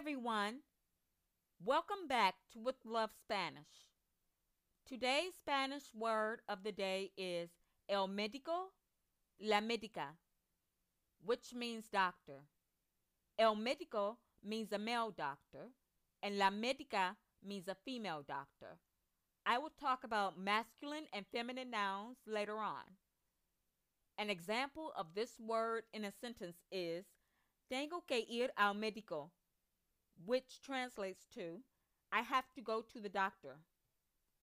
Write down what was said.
everyone. Welcome back to With Love Spanish. Today's Spanish word of the day is el médico, la médica, which means doctor. El médico means a male doctor, and la médica means a female doctor. I will talk about masculine and feminine nouns later on. An example of this word in a sentence is Tengo que ir al médico, which translates to I have to go to the doctor.